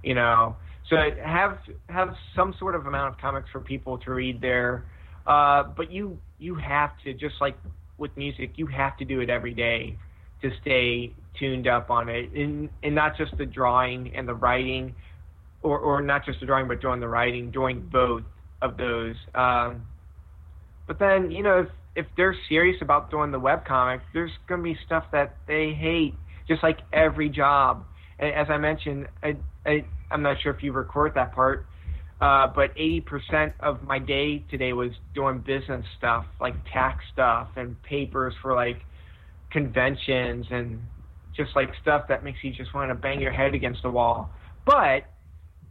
you know. So have have some sort of amount of comics for people to read there, uh, but you you have to just like with music, you have to do it every day to stay tuned up on it, and and not just the drawing and the writing, or or not just the drawing, but doing the writing, doing both of those. Um, but then you know if if they're serious about doing the web comic, there's going to be stuff that they hate, just like every job. As I mentioned, I, I I'm not sure if you record that part, uh, but 80% of my day today was doing business stuff, like tax stuff and papers for like conventions and just like stuff that makes you just want to bang your head against the wall. But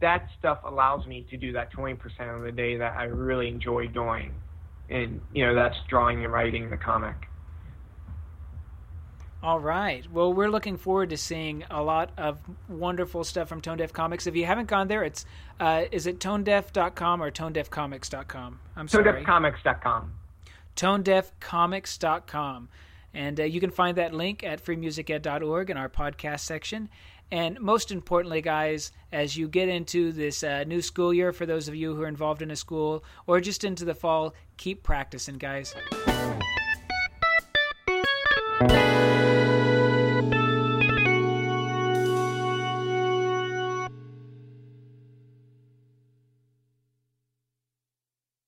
that stuff allows me to do that 20% of the day that I really enjoy doing. And, you know, that's drawing and writing the comic. All right. Well, we're looking forward to seeing a lot of wonderful stuff from Tone Deaf Comics. If you haven't gone there, it's uh, is it tonedeaf.com or tonedeafcomics.com? I'm sorry. Tonedeafcomics.com. Tonedeafcomics.com. And uh, you can find that link at freemusiced.org in our podcast section. And most importantly, guys, as you get into this uh, new school year, for those of you who are involved in a school or just into the fall, keep practicing, guys.